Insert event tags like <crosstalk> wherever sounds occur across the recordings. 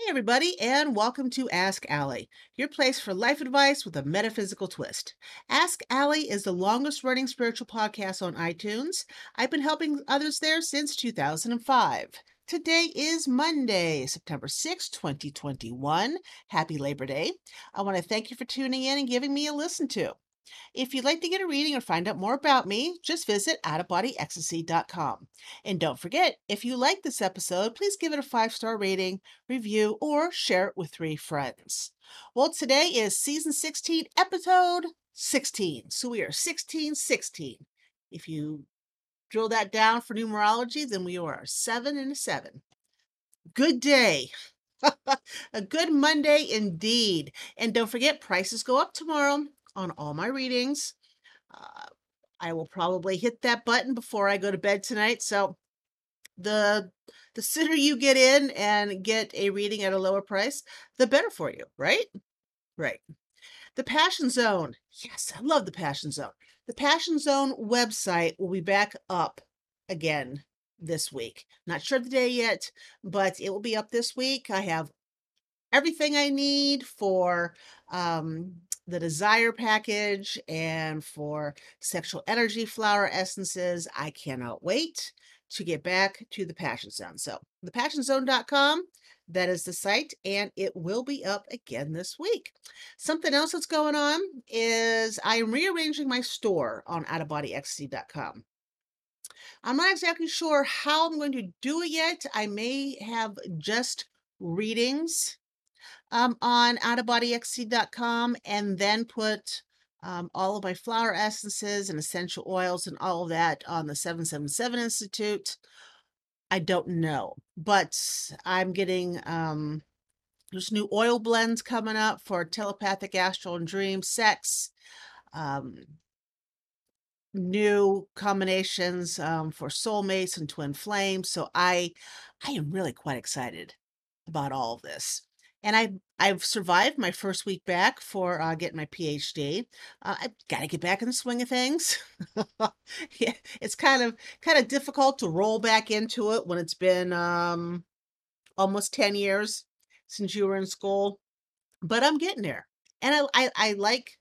Hey, everybody, and welcome to Ask Allie, your place for life advice with a metaphysical twist. Ask Allie is the longest running spiritual podcast on iTunes. I've been helping others there since 2005. Today is Monday, September 6, 2021. Happy Labor Day. I want to thank you for tuning in and giving me a listen to. If you'd like to get a reading or find out more about me, just visit outofbodyecstasy.com. And don't forget, if you like this episode, please give it a five star rating, review, or share it with three friends. Well, today is season 16, episode 16. So we are 16 16. If you drill that down for numerology, then we are seven and a seven. Good day. <laughs> a good Monday indeed. And don't forget, prices go up tomorrow on all my readings. Uh, I will probably hit that button before I go to bed tonight. So the the sooner you get in and get a reading at a lower price, the better for you, right? Right. The Passion Zone. Yes, I love the Passion Zone. The Passion Zone website will be back up again this week. Not sure the day yet, but it will be up this week. I have everything I need for um, the desire package and for sexual energy flower essences. I cannot wait to get back to the Passion Zone. So, thepassionzone.com, that is the site, and it will be up again this week. Something else that's going on is I am rearranging my store on outofbodyecstasy.com. I'm not exactly sure how I'm going to do it yet. I may have just readings um, on outofbodyecstasy.com and then put um, all of my flower essences and essential oils and all of that on the 777 Institute. I don't know, but I'm getting um, there's new oil blends coming up for telepathic, astral, and dream sex. Um, new combinations um, for soulmates and twin flames. So I, I am really quite excited about all of this and I I've survived my first week back for uh, getting my PhD. Uh, I've got to get back in the swing of things. <laughs> yeah, it's kind of kind of difficult to roll back into it when it's been um, almost ten years since you were in school, but I'm getting there, and I, I I like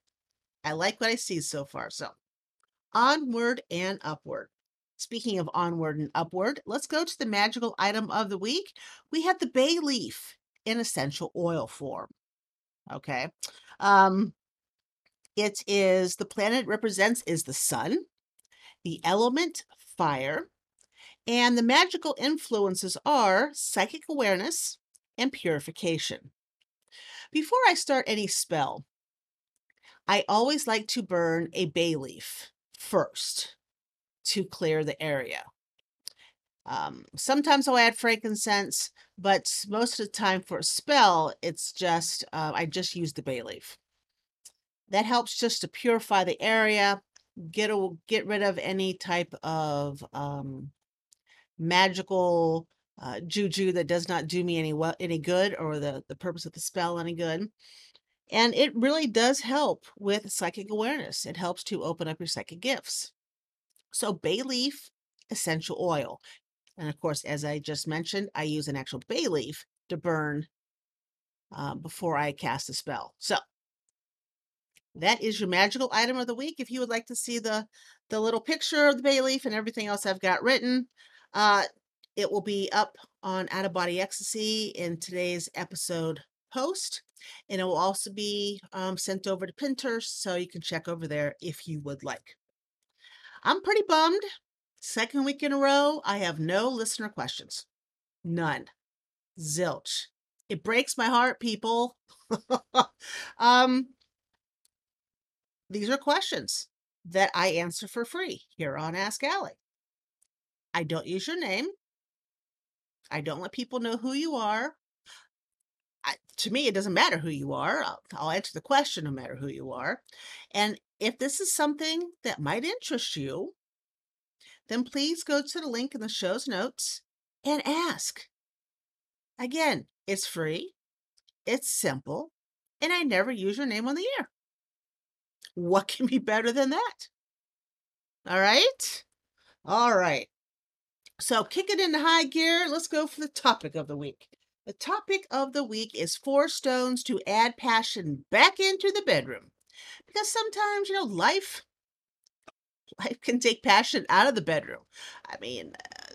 I like what I see so far. So onward and upward. Speaking of onward and upward, let's go to the magical item of the week. We have the bay leaf in essential oil form. Okay. Um, it is the planet represents is the sun, the element fire, and the magical influences are psychic awareness and purification. Before I start any spell, I always like to burn a bay leaf first to clear the area. Um, sometimes I'll add frankincense, but most of the time for a spell, it's just, uh, I just use the bay leaf. That helps just to purify the area, get, a, get rid of any type of um, magical uh, juju that does not do me any well, any good or the, the purpose of the spell any good. And it really does help with psychic awareness. It helps to open up your psychic gifts. So, bay leaf essential oil. And of course, as I just mentioned, I use an actual bay leaf to burn uh, before I cast a spell. So that is your magical item of the week. If you would like to see the the little picture of the bay leaf and everything else I've got written, uh, it will be up on Out of Body Ecstasy in today's episode post. And it will also be um, sent over to Pinterest, so you can check over there if you would like. I'm pretty bummed Second week in a row, I have no listener questions. None. Zilch. It breaks my heart, people. <laughs> um, these are questions that I answer for free here on Ask Allie. I don't use your name. I don't let people know who you are. I, to me, it doesn't matter who you are. I'll, I'll answer the question no matter who you are. And if this is something that might interest you, then please go to the link in the show's notes and ask. Again, it's free, it's simple, and I never use your name on the air. What can be better than that? All right? All right. So, kick it into high gear. Let's go for the topic of the week. The topic of the week is four stones to add passion back into the bedroom. Because sometimes, you know, life life can take passion out of the bedroom. I mean, uh,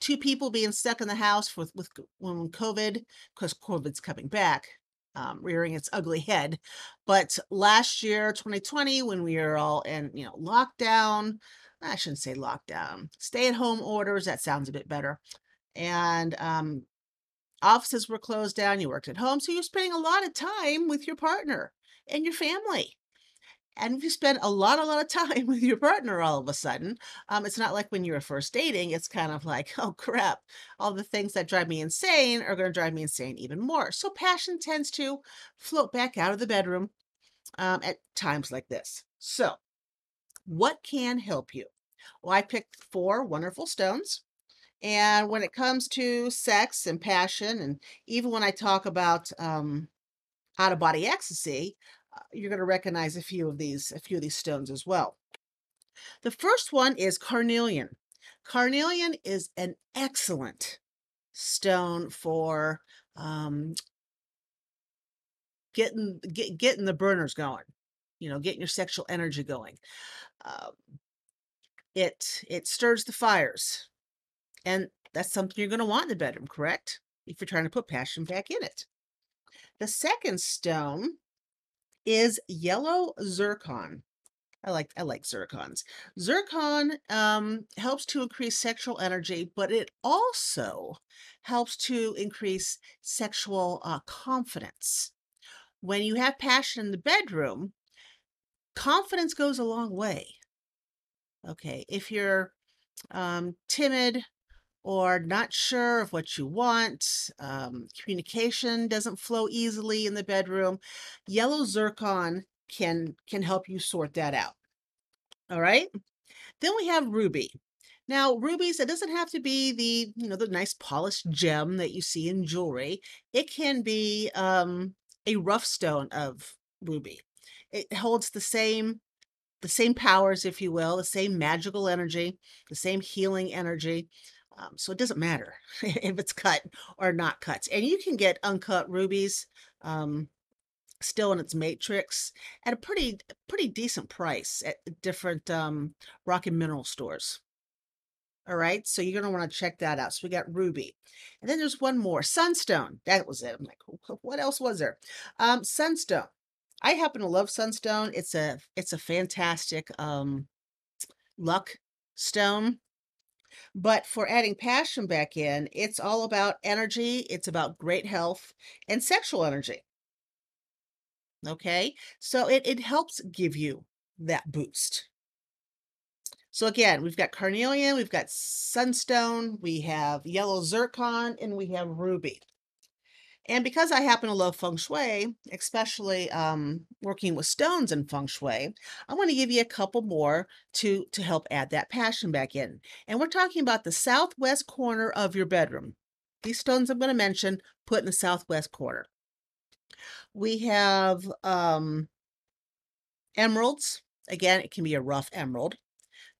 two people being stuck in the house with with when COVID, because COVID's coming back, um, rearing its ugly head. But last year, 2020, when we were all in, you know, lockdown, I shouldn't say lockdown, stay at home orders. That sounds a bit better. And um, offices were closed down. You worked at home, so you're spending a lot of time with your partner and your family. And if you spend a lot, a lot of time <laughs> with your partner all of a sudden, um, it's not like when you were first dating. It's kind of like, <laughs> oh crap, all the things that drive me insane are going to drive me insane even more. So passion tends to float back out of the bedroom um, at times like this. So, what can help you? Well, I picked four wonderful stones. And when it comes to sex and passion, and even when I talk about um, out of body ecstasy, you're going to recognize a few of these, a few of these stones as well. The first one is carnelian. Carnelian is an excellent stone for um, getting get, getting the burners going. You know, getting your sexual energy going. Um, it it stirs the fires, and that's something you're going to want in the bedroom, correct? If you're trying to put passion back in it. The second stone is yellow zircon. I like I like zircons. Zircon um, helps to increase sexual energy, but it also helps to increase sexual uh, confidence. When you have passion in the bedroom, confidence goes a long way. Okay, if you're um, timid or not sure of what you want, um, communication doesn't flow easily in the bedroom, yellow zircon can can help you sort that out. All right. Then we have ruby. Now, rubies, it doesn't have to be the, you know, the nice polished gem that you see in jewelry. It can be um, a rough stone of ruby. It holds the same the same powers, if you will, the same magical energy, the same healing energy. Um, so it doesn't matter <laughs> if it's cut or not cut. And you can get uncut rubies um, still in its matrix at a pretty pretty decent price at different um, rock and mineral stores. All right, so you're going to want to check that out. So we got ruby. And then there's one more, sunstone. That was it. I'm like, what else was there? Um, sunstone. I happen to love sunstone. It's a it's a fantastic um luck stone. But for adding passion back in, it's all about energy, it's about great health and sexual energy. Okay? So it it helps give you that boost. So again, we've got carnelian, we've got sunstone, we have yellow zircon, and we have ruby. And because I happen to love feng shui, especially um, working with stones in feng shui, I want to give you a couple more to, to help add that passion back in. And we're talking about the southwest corner of your bedroom. These stones I'm going to mention, put in the southwest corner. We have um, emeralds. Again, it can be a rough emerald.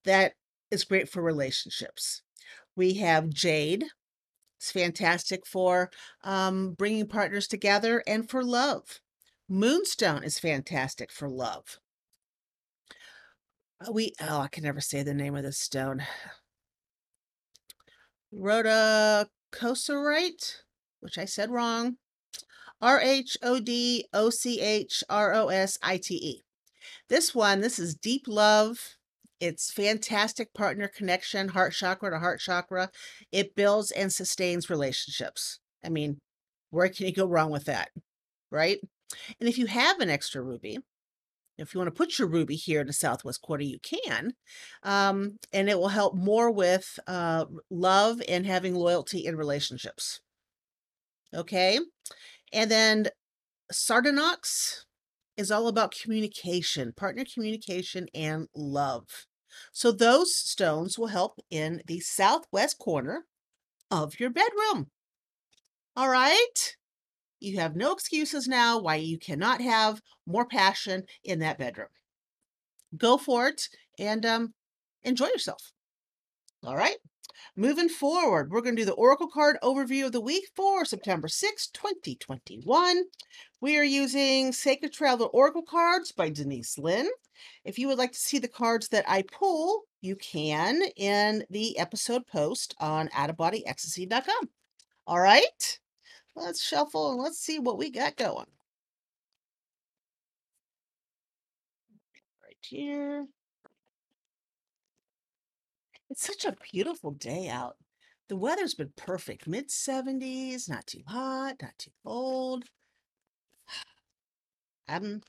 That is great for relationships. We have jade, it's fantastic for um, bringing partners together and for love. Moonstone is fantastic for love. Uh, we oh, I can never say the name of this stone. Rhodochrosite, which I said wrong. R H O D O C H R O S I T E. This one, this is deep love. It's fantastic partner connection, heart chakra to heart chakra. It builds and sustains relationships. I mean, where can you go wrong with that? Right? And if you have an extra ruby, if you want to put your ruby here in the southwest quarter, you can. Um, and it will help more with uh, love and having loyalty in relationships. Okay. And then Sardonyx, is all about communication, partner communication, and love. So those stones will help in the southwest corner of your bedroom. All right? You have no excuses now why you cannot have more passion in that bedroom. Go for it and um, enjoy yourself. All right? Moving forward, we're going to do the Oracle card overview of the week for September 6, 2021. We are using Sacred Traveler Oracle cards by Denise Linn. If you would like to see the cards that I pull, you can in the episode post on outofbodyecstasy.com. All right, let's shuffle and let's see what we got going. Right here. It's such a beautiful day out. The weather's been perfect. Mid 70s, not too hot, not too cold. I'm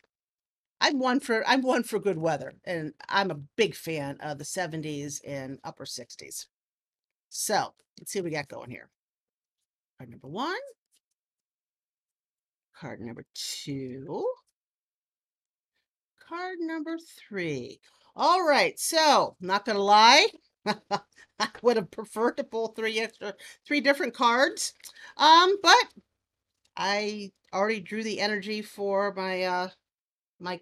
I'm one for I'm one for good weather, and I'm a big fan of the 70s and upper 60s. So let's see what we got going here. Card number one, card number two, card number three. All right, so not gonna lie, <laughs> I would have preferred to pull three extra, three different cards, um, but I already drew the energy for my uh my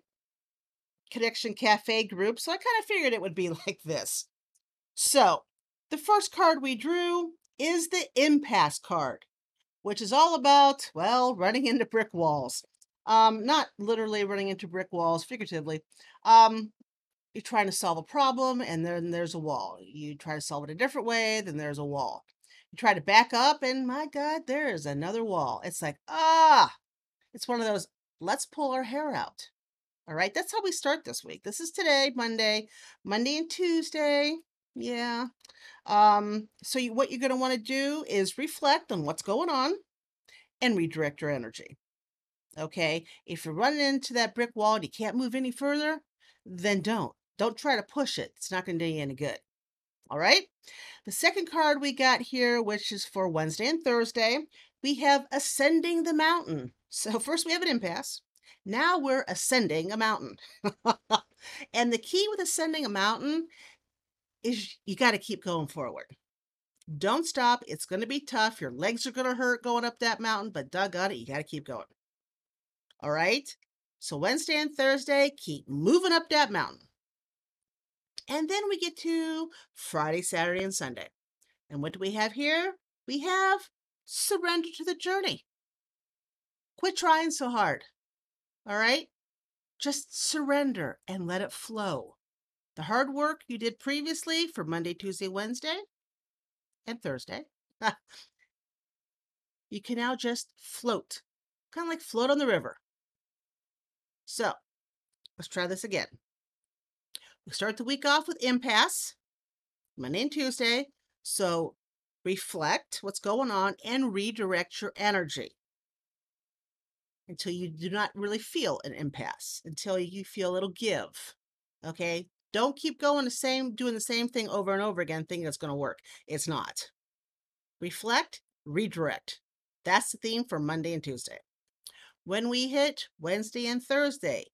connection cafe group, so I kind of figured it would be <laughs> like this. So the first card we drew is the impasse card, which is all about, well, running into brick walls. Um, not literally running into brick walls, figuratively. Um, you're trying to solve a problem and then there's a wall. You try to solve it a different way, then there's a wall. You try to back up and my God, there is another wall. It's like, ah, it's one of those, let's pull our hair out. All right, that's how we start this week. This is today, Monday, Monday and Tuesday. Yeah. Um, so you, what you're going to want to do is reflect on what's going on and redirect your energy. Okay. If you're running into that brick wall and you can't move any further, then don't. Don't try to push it. It's not going to do you any good. All right. The second card we got here, which is for Wednesday and Thursday, we have Ascending the Mountain. <laughs> So first we have an impasse. Now we're ascending a mountain. <laughs> and the key with ascending a mountain is you got to keep going forward. Don't stop. It's going to be tough. Your legs are going to hurt going up that mountain, but doggone it, you got to keep going. All right. So Wednesday and Thursday, keep moving up that mountain. And then we get to Friday, Saturday, and Sunday. And what do we have here? We have surrender to the journey. Quit trying so hard. All right? Just surrender and let it flow. The hard work you did previously for Monday, Tuesday, Wednesday, and Thursday, <laughs> you can now just float, kind of like float on the river. So let's try this again. We start the week off with impasse, Monday and Tuesday. So reflect what's going on and redirect your energy until you do not really feel an impasse, until you feel it'll give. Okay? Don't keep going the same, doing the same thing over and over again, thinking it's going to work. It's not. Reflect, redirect. That's the theme for Monday and Tuesday. When we hit Wednesday and Thursday,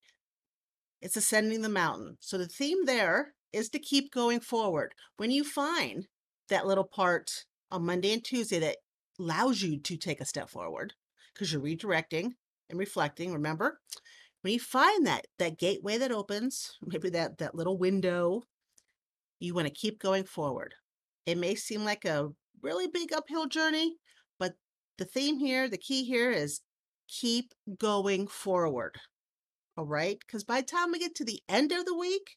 it's ascending the mountain. So the theme there is to keep going forward. When you find that little part on Monday and Tuesday that allows you to take a step forward because you're redirecting and reflecting, remember? When you find that that gateway that opens, <laughs> maybe that that little window, you want to keep going forward. It may seem like a really big uphill journey, but the theme here, the key here is keep going forward. All right? Because by the time we get to the end of the week,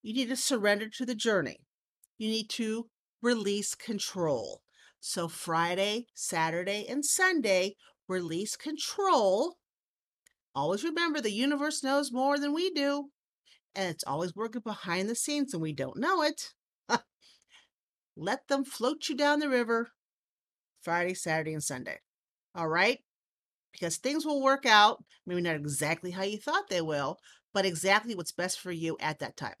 you need to surrender to the journey. You need to release control. So, Friday, Saturday, and Sunday, release control. Always remember the universe knows more than we do, and it's always working behind the scenes and we don't know it. <laughs> Let them float you down the river Friday, Saturday, and Sunday. All right? Because things will work out, maybe not exactly how you thought they will, but exactly what's best for you at that time.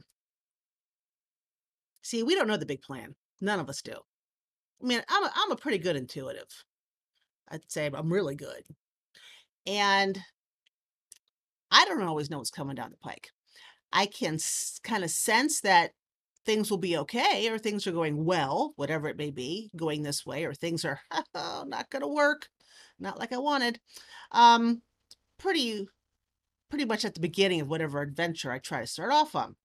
See, we don't know the big plan. None of us do. I mean, I'm a, I'm a pretty good intuitive. I'd say I'm really good. And I don't always know what's coming down the pike. I can s- kind of sense that things will be okay or things are going well, whatever it may be, going this way, or things are <laughs> oh, not going to work not like I wanted. Um, pretty, pretty much at the beginning of whatever adventure I try to start off on.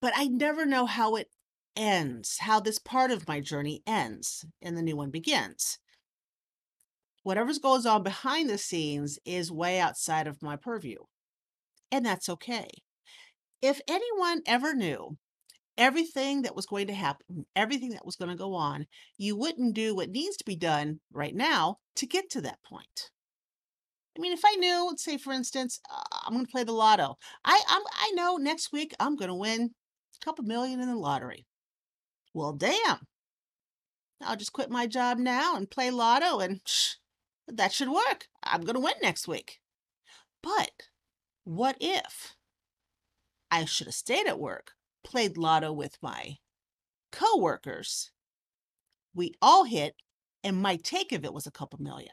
but I never know how it ends, how this part of my journey ends and the new one begins. Whatever goes on behind the scenes is way outside of my purview, and that's okay. If anyone ever knew everything that was going to happen, everything that was going to go on, you wouldn't do what needs to be done right now to get to that point. I mean, if I knew, let's say for instance, uh, I'm going to play the lotto. I I'm, I know next week I'm going to win a couple million in the lottery. Well, damn. I'll just quit my job now and play lotto and shh, that should work. I'm going to win next week. But what if I should have stayed at work, played lotto with my coworkers? We all hit and my take of it was a couple million.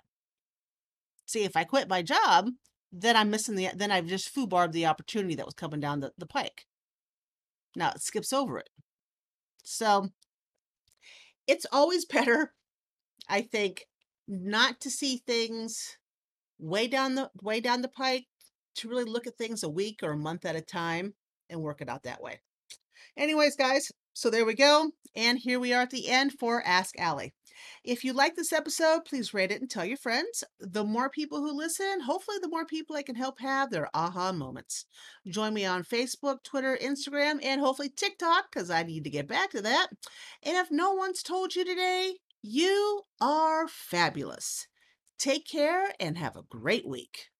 See, if I quit my job, then I'm missing the then I've just foobarred the opportunity that was coming down the, the pike. Now it skips over it. So it's always <laughs> better, I think, not to see things way down the way down the pike, to really look at things a week or a month at a time and work it out that way. Anyways, guys, so there we go. And here we are at the end for Ask Allie. If you like this episode, please rate it and tell your friends. The more people who listen, hopefully, the more people I can help have their aha moments. Join me on Facebook, Twitter, Instagram, and hopefully TikTok, because I need to get back to that. And if no one's told you today, you are fabulous. Take care and have a great week.